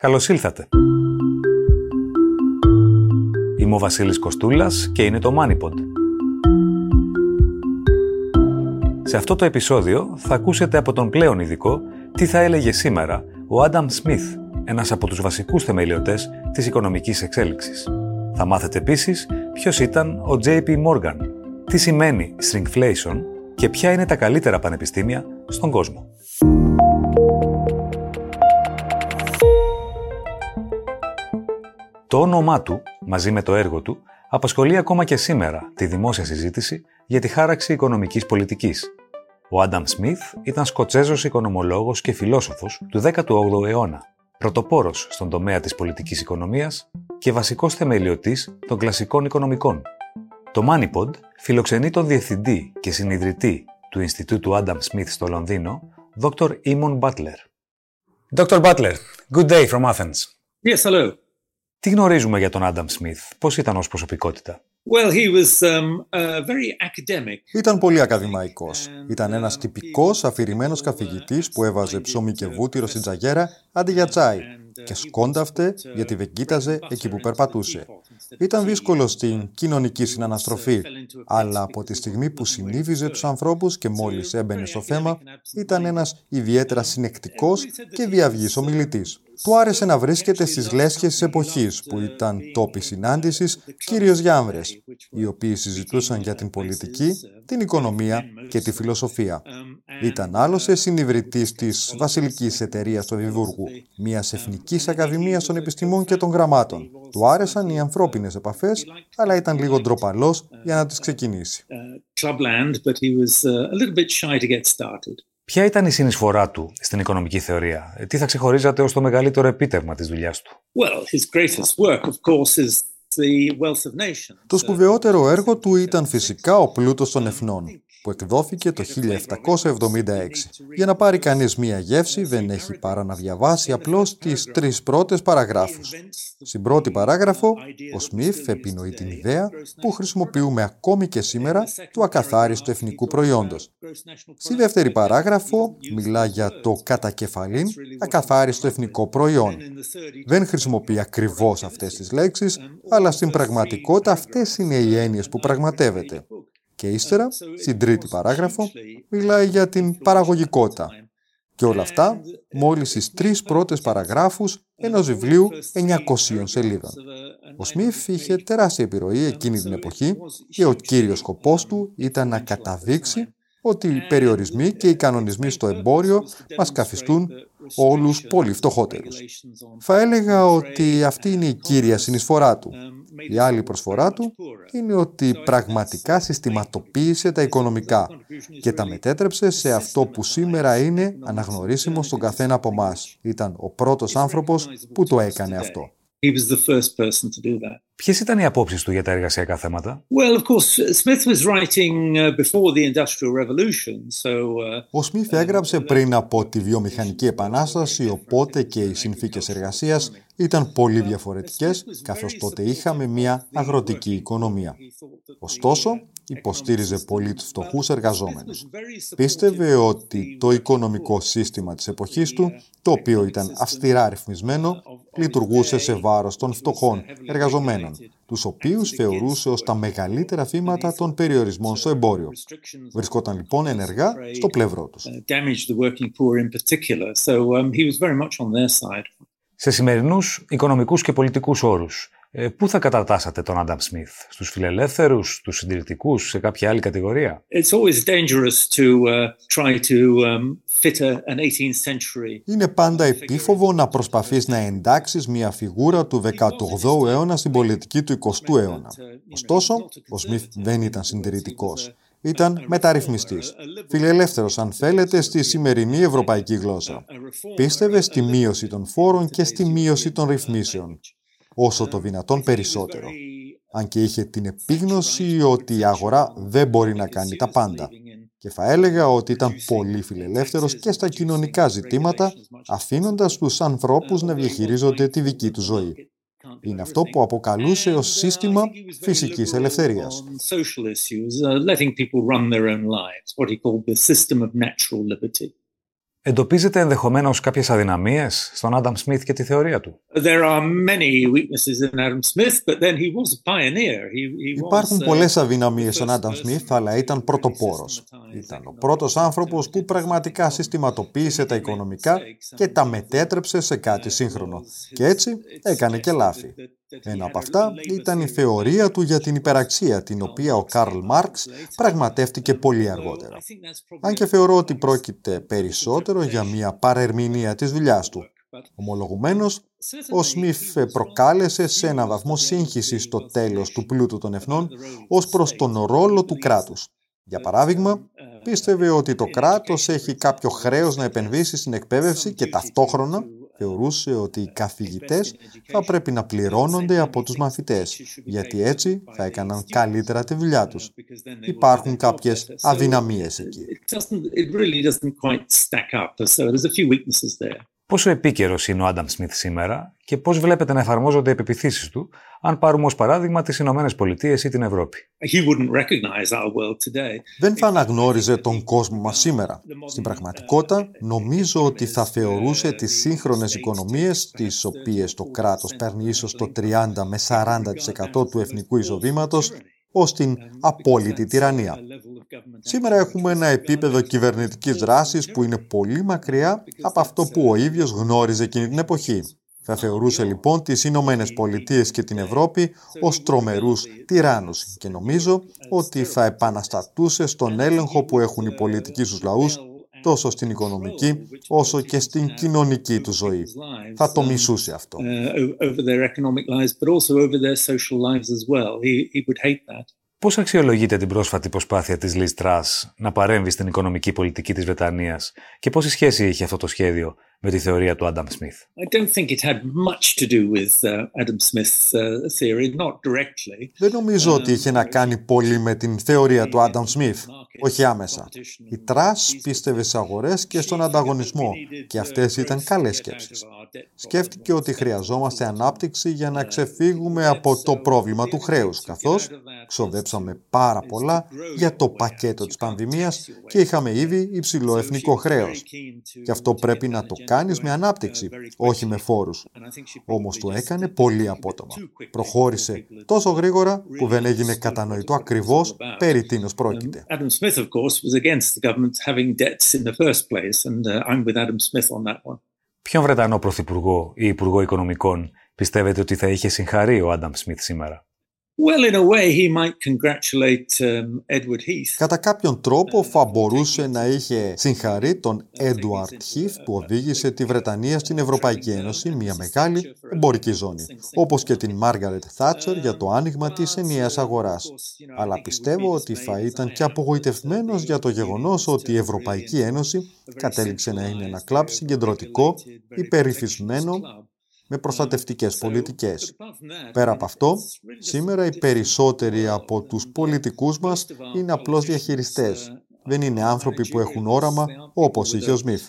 Καλώς ήλθατε. Είμαι ο Βασίλης Κοστούλας και είναι το MoneyPod. Σε αυτό το επεισόδιο θα ακούσετε από τον πλέον ειδικό τι θα έλεγε σήμερα ο Άνταμ Σμιθ, ένας από τους βασικούς θεμελιωτές της οικονομικής εξέλιξης. Θα μάθετε επίσης ποιος ήταν ο JP Morgan, τι σημαίνει shrinkflation και ποια είναι τα καλύτερα πανεπιστήμια στον κόσμο. Το όνομά του, μαζί με το έργο του, απασχολεί ακόμα και σήμερα τη δημόσια συζήτηση για τη χάραξη οικονομικής πολιτικής. Ο Άνταμ Σμιθ ήταν Σκοτσέζος οικονομολόγος και φιλόσοφος του 18ου αιώνα, πρωτοπόρος στον τομέα της πολιτικής οικονομίας και βασικός θεμελιωτής των κλασικών οικονομικών. Το MoneyPod φιλοξενεί τον διευθυντή και συνειδητή του Ινστιτούτου Άνταμ Σμιθ στο Λονδίνο, Dr. Eamon Butler. Dr. Butler, good day from Athens. Yes, hello. Τι γνωρίζουμε για τον Άνταμ Σμιθ, πώς ήταν ως προσωπικότητα; Well, he was um, uh, very academic. Ήταν πολύ ακαδημαϊκός. Ήταν ένας τυπικός αφηρημένος καθηγητής που έβαζε ψωμί και βούτυρο στην τζαγέρα αντί για τσάι και σκόνταυτε γιατί δεν κοίταζε εκεί που περπατούσε. Ήταν δύσκολο στην κοινωνική συναναστροφή, αλλά από τη στιγμή που συνήθιζε τους ανθρώπους και μόλις έμπαινε στο θέμα, ήταν ένας ιδιαίτερα συνεκτικός και διαυγής ομιλητής. Του άρεσε να βρίσκεται στις λέσχες της εποχής, που ήταν τόποι συνάντησης κυρίως για άνδρες, οι οποίοι συζητούσαν για την πολιτική, την οικονομία και τη φιλοσοφία. Ήταν άλλωστε συνειδητής της Βασιλικής Εταιρείας του Εδιμβούργου, μιας εθνικής ακαδημίας των επιστημών και των γραμμάτων. Του άρεσαν οι ανθρώπινες επαφές, αλλά ήταν λίγο ντροπαλός για να τις ξεκινήσει. Ποια ήταν η συνεισφορά του στην οικονομική θεωρία, τι θα ξεχωρίζατε ως το μεγαλύτερο επίτευγμα της δουλειάς του; Το σπουδαιότερο έργο του ήταν φυσικά ο πλούτος των εθνών που εκδόθηκε το 1776. Για να πάρει κανείς μία γεύση δεν έχει παρά να διαβάσει απλώς τις τρεις πρώτες παραγράφους. Στην πρώτη παράγραφο, ο Σμιθ επινοεί την ιδέα που χρησιμοποιούμε ακόμη και σήμερα του ακαθάριστου εθνικού προϊόντος. Στη δεύτερη παράγραφο μιλά για το κατακεφαλήν ακαθάριστο εθνικό προϊόν. Δεν χρησιμοποιεί ακριβώς αυτές τις λέξεις, αλλά στην πραγματικότητα αυτές είναι οι έννοιες που πραγματεύεται. Και ύστερα, στην τρίτη παράγραφο, μιλάει για την παραγωγικότητα. Και όλα αυτά μόλις στις τρεις πρώτες παραγράφους ενός βιβλίου 900 σελίδων. Ο Σμιθ είχε τεράστια επιρροή εκείνη την εποχή και ο κύριος σκοπός του ήταν να καταδείξει ότι οι περιορισμοί και οι κανονισμοί στο εμπόριο μας καθιστούν όλους πολύ φτωχότερους. Θα έλεγα ότι αυτή είναι η κύρια συνεισφορά του. Η άλλη προσφορά του είναι ότι πραγματικά συστηματοποίησε τα οικονομικά και τα μετέτρεψε σε αυτό που σήμερα είναι αναγνωρίσιμο στον καθένα από εμάς. Ήταν ο πρώτος άνθρωπος που το έκανε αυτό. Ποιες ήταν οι απόψεις του για τα εργασιακά θέματα; Ο Σμιθ έγραψε πριν από τη βιομηχανική επανάσταση, οπότε και οι συνθήκες εργασίας ήταν πολύ διαφορετικές, καθώς τότε είχαμε μια αγροτική οικονομία. Ωστόσο, υποστήριζε πολύ τους φτωχούς εργαζόμενους. Πίστευε ότι το οικονομικό σύστημα της εποχής του, το οποίο ήταν αυστηρά ρυθμισμένο, λειτουργούσε σε βάρος των φτωχών εργαζομένων, τους οποίους θεωρούσε ως τα μεγαλύτερα θύματα των περιορισμών στο εμπόριο. Βρισκόταν λοιπόν ενεργά στο πλευρό τους. Σε σημερινούς οικονομικούς και πολιτικούς όρους, ε, πού θα κατατάσσατε τον Άνταμ Σμιθ, στους φιλελεύθερους, στους συντηρητικούς, σε κάποια άλλη κατηγορία; Είναι πάντα επίφοβο να προσπαθείς να εντάξεις μια φιγούρα του 18ου αιώνα στην πολιτική του 20ου αιώνα. Ωστόσο, ο Σμιθ δεν ήταν συντηρητικός. Ήταν μεταρρυθμιστής. Φιλελεύθερος, αν θέλετε, στη σημερινή ευρωπαϊκή γλώσσα. Πίστευε στη μείωση των φόρων και στη μείωση των ρυθμίσεων όσο το δυνατόν περισσότερο. Αν και είχε την επίγνωση ότι η αγορά δεν μπορεί να κάνει τα πάντα. Και θα έλεγα ότι ήταν πολύ φιλελεύθερος και στα κοινωνικά ζητήματα, αφήνοντας τους ανθρώπους να διαχειρίζονται τη δική του ζωή. Είναι αυτό που αποκαλούσε ως σύστημα φυσικής ελευθερίας. Εντοπίζετε ενδεχομένως κάποιες αδυναμίες στον Άνταμ Σμιθ και τη θεωρία του; Υπάρχουν πολλές αδυναμίες στον Άνταμ Σμιθ, αλλά ήταν πρωτοπόρος. Ήταν ο πρώτος άνθρωπος που πραγματικά συστηματοποίησε τα οικονομικά και τα μετέτρεψε σε κάτι σύγχρονο. Και έτσι έκανε και λάθη. Ένα από αυτά ήταν η θεωρία του για την υπεραξία, την οποία ο Καρλ Μάρξ πραγματεύτηκε πολύ αργότερα. Αν και θεωρώ ότι πρόκειται περισσότερο για μια παρερμηνία της δουλειάς του. Ομολογουμένως, ο Σμιθ προκάλεσε σε ένα βαθμό σύγχυση στο τέλος του πλούτου των εθνών ως προς τον ρόλο του κράτους. Για παράδειγμα, πίστευε ότι το κράτος έχει κάποιο χρέος να επενδύσει στην εκπαίδευση και ταυτόχρονα θεωρούσε ότι οι καθηγητές θα πρέπει να πληρώνονται από τους μαθητές, γιατί έτσι θα έκαναν καλύτερα τη δουλειά τους. Υπάρχουν κάποιες αδυναμίες εκεί. Πόσο επίκαιρος είναι ο Άνταμ Σμιθ σήμερα και πώς βλέπετε να εφαρμόζονται οι επιπιθήσεις του, αν πάρουμε ως παράδειγμα τις Ηνωμένες Πολιτείες ή την Ευρώπη. Δεν θα αναγνώριζε τον κόσμο μας σήμερα. Στην πραγματικότητα, νομίζω ότι θα θεωρούσε τις σύγχρονες οικονομίες, τις οποίες το κράτος παίρνει ίσως το 30 με 40% του εθνικού εισοδήματος, ως την απόλυτη τυραννία. Σήμερα έχουμε ένα επίπεδο κυβερνητικής δράσης που είναι πολύ μακριά από αυτό που ο ίδιος γνώριζε εκείνη την εποχή. Θα θεωρούσε λοιπόν τις Ηνωμένες Πολιτείες και την Ευρώπη ως τρομερούς τυράννους και νομίζω ότι θα επαναστατούσε στον έλεγχο που έχουν οι πολιτικοί στους λαούς τόσο στην οικονομική όσο και στην κοινωνική του ζωή. Θα το μισούσε αυτό. Πώς αξιολογείτε την πρόσφατη προσπάθεια της Λις Τρας να παρέμβει στην οικονομική πολιτική της Βρετανίας και πόση σχέση είχε αυτό το σχέδιο με τη θεωρία του Άνταμ Σμιθ. Δεν νομίζω ότι είχε να κάνει πολύ με την θεωρία του Άνταμ Σμιθ, όχι άμεσα. Η Τρας πίστευε σε αγορές και στον ανταγωνισμό και αυτές ήταν καλές σκέψεις. Σκέφτηκε ότι χρειαζόμαστε ανάπτυξη για να ξεφύγουμε από το πρόβλημα του χρέους, καθώς ξοδέψαμε πάρα πολλά για το πακέτο της πανδημίας και είχαμε ήδη υψηλό εθνικό χρέος. Και αυτό πρέπει να το κάνεις με ανάπτυξη, όχι με φόρους. Όμως το έκανε πολύ απότομα. Προχώρησε τόσο γρήγορα που δεν έγινε κατανοητό ακριβώς περί τίνος πρόκειται. Ποιον Βρετανό Πρωθυπουργό ή Υπουργό Οικονομικών πιστεύετε ότι θα είχε συγχαρεί ο Άνταμ Σμιθ σήμερα; Κατά κάποιον τρόπο θα μπορούσε να είχε συγχαρεί τον Edward Heath που οδήγησε τη Βρετανία στην Ευρωπαϊκή Ένωση, μια μεγάλη εμπορική ζώνη, όπως και την Μάργαρετ Θάτσερ για το άνοιγμα της ενιαίας αγοράς. Αλλά πιστεύω ότι θα ήταν και απογοητευμένος για το γεγονός ότι η Ευρωπαϊκή Ένωση κατέληξε να είναι ένα κλαμπ συγκεντρωτικό, υπερυθισμένο, με προστατευτικές πολιτικές. Πέρα από αυτό, σήμερα οι περισσότεροι από τους πολιτικούς μας είναι απλώς διαχειριστές. Δεν είναι άνθρωποι που έχουν όραμα όπως είχε ο Σμιθ.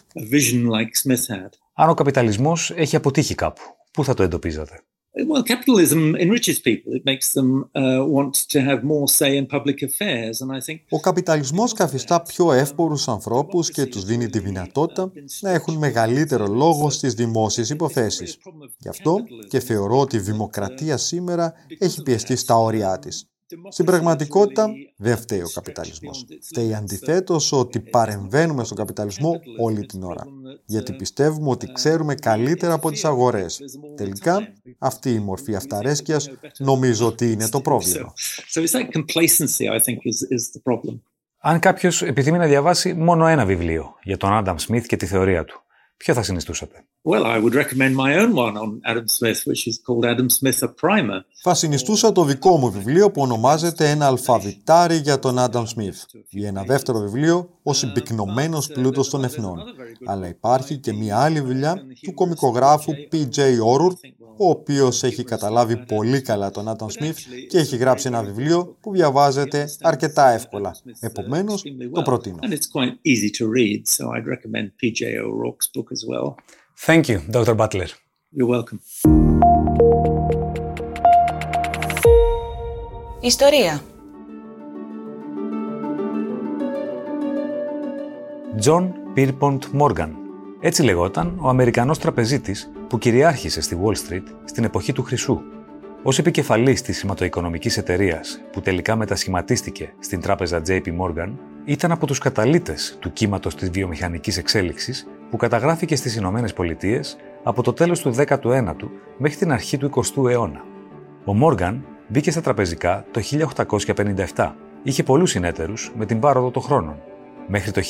Αν ο καπιταλισμός έχει αποτύχει κάπου, πού θα το εντοπίζατε; Well, capitalism enriches people. It makes them uh, want to have more say in public affairs, and I think. Ο καπιταλισμός καθιστά πιο εύπορους ανθρώπους και τους δίνει τη δυνατότητα να έχουν μεγαλύτερο λόγο στις δημόσιες υποθέσεις. Γι' αυτό και θεωρώ ότι η δημοκρατία σήμερα έχει πιεστεί στα όρια της. Στην πραγματικότητα δεν φταίει ο καπιταλισμός. Φταίει αντιθέτως ότι παρεμβαίνουμε στον καπιταλισμό όλη την ώρα. Γιατί πιστεύουμε ότι ξέρουμε καλύτερα από τις αγορές. Τελικά, αυτή η μορφή αυταρέσκειας νομίζω ότι είναι το πρόβλημα. Αν κάποιος επιθυμεί να διαβάσει μόνο ένα βιβλίο για τον Άνταμ Σμιθ και τη θεωρία του, ποιο θα συνιστούσατε; Well, I would recommend my own one on Adam Smith, which is called Adam Smith a Primer. Θα συνιστούσα το δικό μου βιβλίο που ονομάζεται «Ένα αλφαβητάρι για τον Adam Smith» ή ένα δεύτερο βιβλίο «Ο συμπυκνωμένος πλούτος των εθνών». Αλλά υπάρχει και μια άλλη δουλειά του κομικογράφου P.J. Orur, ο οποίος έχει καταλάβει πολύ καλά τον Adam Smith και έχει γράψει ένα βιβλίο που διαβάζεται αρκετά εύκολα. Επομένως, το προτείνω. Thank you, Dr. Butler. You're welcome. Ιστορία John Pierpont Morgan Έτσι λεγόταν ο Αμερικανός τραπεζίτης που κυριάρχησε στη Wall Street στην εποχή του Χρυσού. Ω επικεφαλής της χρηματοοικονομική εταιρείας που τελικά μετασχηματίστηκε στην τράπεζα JP Morgan, ήταν από τους καταλήτες του κύματος της βιομηχανικής εξέλιξης που καταγράφηκε στις Ηνωμένες Πολιτείες από το τέλος του 19ου μέχρι την αρχή του 20ου αιώνα. Ο Μόργαν μπήκε στα τραπεζικά το 1857. Είχε πολλούς συνέτερου με την πάροδο των χρόνων. Μέχρι το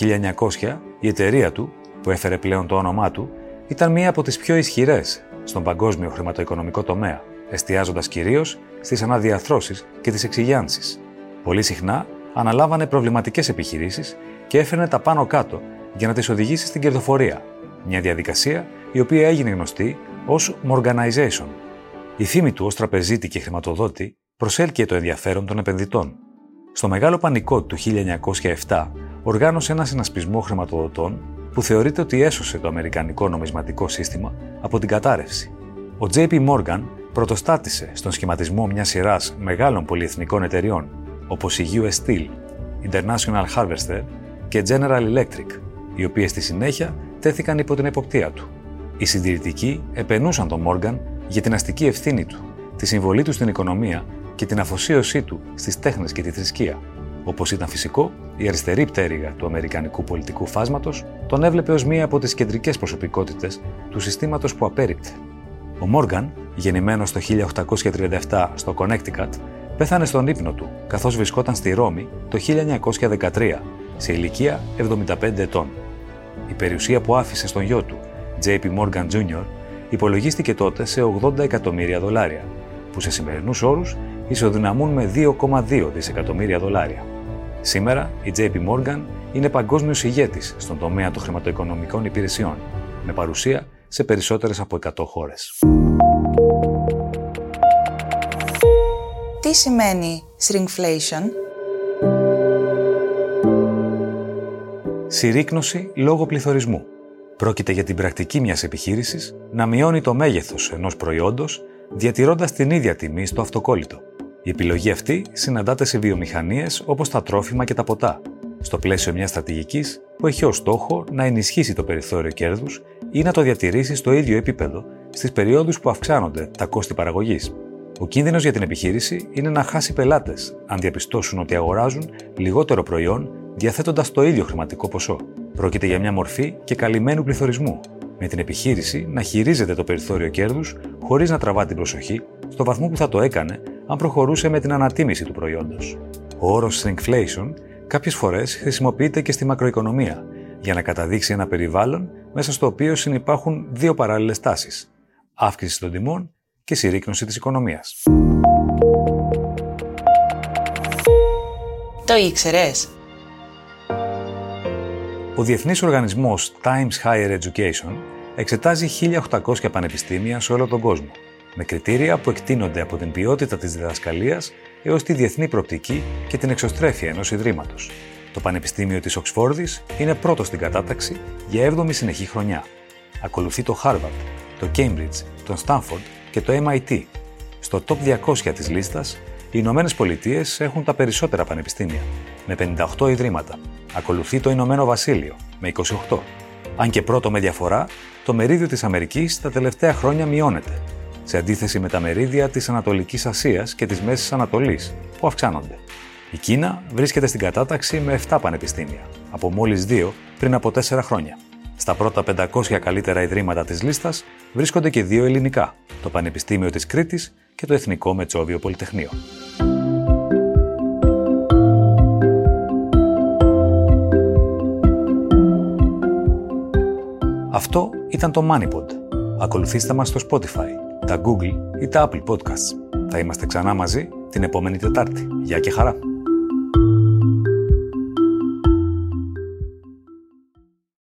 1900 η εταιρεία του, που έφερε πλέον το όνομά του, ήταν μία από τις πιο ισχυρές στον παγκόσμιο χρηματοοικονομικό τομέα, εστιάζοντας κυρίως στις αναδιαθρώσεις και τις εξηγιάνσεις. Πολύ συχνά αναλάβανε προβληματικές επιχειρήσεις και έφερνε τα πάνω κάτω για να τις οδηγήσει στην κερδοφορία, μια διαδικασία η οποία έγινε γνωστή ως Morganization. Η φήμη του ως τραπεζίτη και χρηματοδότη προσέλκυε το ενδιαφέρον των επενδυτών. Στο μεγάλο πανικό του 1907, οργάνωσε ένα συνασπισμό χρηματοδοτών που θεωρείται ότι έσωσε το αμερικανικό νομισματικό σύστημα από την κατάρρευση. Ο JP Morgan πρωτοστάτησε στον σχηματισμό μιας σειράς μεγάλων πολυεθνικών εταιριών, όπως η US Steel, International Harvester και General Electric, οι οποίε στη συνέχεια τέθηκαν υπό την εποπτεία του. Οι συντηρητικοί επενούσαν τον Μόργαν για την αστική ευθύνη του, τη συμβολή του στην οικονομία και την αφοσίωσή του στις τέχνες και τη θρησκεία. Όπως ήταν φυσικό, η αριστερή πτέρυγα του Αμερικανικού πολιτικού φάσματος τον έβλεπε ως μία από τις κεντρικές προσωπικότητες του συστήματος που απέρριπτε. Ο Μόργαν, γεννημένος το 1837 στο Connecticut, πέθανε στον ύπνο του καθώς βρισκόταν στη Ρώμη το 1913 σε ηλικία 75 ετών. Η περιουσία που άφησε στον γιο του, JP Morgan Jr., υπολογίστηκε τότε σε 80 εκατομμύρια δολάρια, που σε σημερινούς όρους ισοδυναμούν με 2,2 δισεκατομμύρια δολάρια. Σήμερα η JP Morgan είναι παγκόσμιος ηγέτης στον τομέα των χρηματοοικονομικών υπηρεσιών, με παρουσία σε περισσότερες από 100 χώρες. Τι σημαίνει shrinkflation? Συρρήκνωση λόγω πληθωρισμού. Πρόκειται για την πρακτική μιας επιχείρησης να μειώνει το μέγεθος ενός προϊόντος διατηρώντας την ίδια τιμή στο αυτοκόλλητο. Η επιλογή αυτή συναντάται σε βιομηχανίες όπως τα τρόφιμα και τα ποτά, στο πλαίσιο μιας στρατηγικής που έχει ως στόχο να ενισχύσει το περιθώριο κέρδους ή να το διατηρήσει στο ίδιο επίπεδο στις περιόδους που αυξάνονται τα κόστη παραγωγής. Ο κίνδυνος για την επιχείρηση είναι να χάσει πελάτες αν διαπιστώσουν ότι αγοράζουν λιγότερο προϊόν διαθέτοντας το ίδιο χρηματικό ποσό. Πρόκειται για μια μορφή και καλυμμένου πληθωρισμού, με την επιχείρηση να χειρίζεται το περιθώριο κέρδους χωρίς να τραβά την προσοχή στο βαθμό που θα το έκανε αν προχωρούσε με την ανατίμηση του προϊόντος. Ο όρος shrinkflation κάποιες φορές χρησιμοποιείται και στη μακροοικονομία για να καταδείξει ένα περιβάλλον μέσα στο οποίο συνεπάρχουν δύο παράλληλες τάσεις: αύξηση των τιμών και συρρήκνωση της οικονομίας. Το ήξερες; Ο Διεθνής Οργανισμός Times Higher Education εξετάζει 1.800 πανεπιστήμια σε όλο τον κόσμο, με κριτήρια που εκτείνονται από την ποιότητα της διδασκαλίας έως τη διεθνή προπτική και την εξωστρέφεια ενός ιδρύματος. Το Πανεπιστήμιο της Οξφόρδης είναι πρώτο στην κατάταξη για 7η συνεχή χρονιά. Ακολουθεί το Harvard, το Cambridge, το Stanford και το MIT. Στο top 200 της λίστας, οι Ηνωμένες Πολιτείες έχουν τα περισσότερα πανεπιστήμια, με 58 ιδρύματα. Ακολουθεί το Ηνωμένο Βασίλειο, με 28. Αν και πρώτο με διαφορά, το μερίδιο της Αμερικής τα τελευταία χρόνια μειώνεται, σε αντίθεση με τα μερίδια της Ανατολικής Ασίας και της Μέσης Ανατολής, που αυξάνονται. Η Κίνα βρίσκεται στην κατάταξη με 7 πανεπιστήμια, από μόλις 2 πριν από 4 χρόνια. Στα πρώτα 500 καλύτερα ιδρύματα της λίστας βρίσκονται και δύο ελληνικά, το Πανεπιστήμιο της Κρήτης και το Εθνικό Μετσόβιο Πολυτεχνείο. Αυτό ήταν το MoneyPod. Ακολουθήστε μας στο Spotify, τα Google ή τα Apple Podcasts. Θα είμαστε ξανά μαζί την επόμενη Τετάρτη. Γεια και χαρά!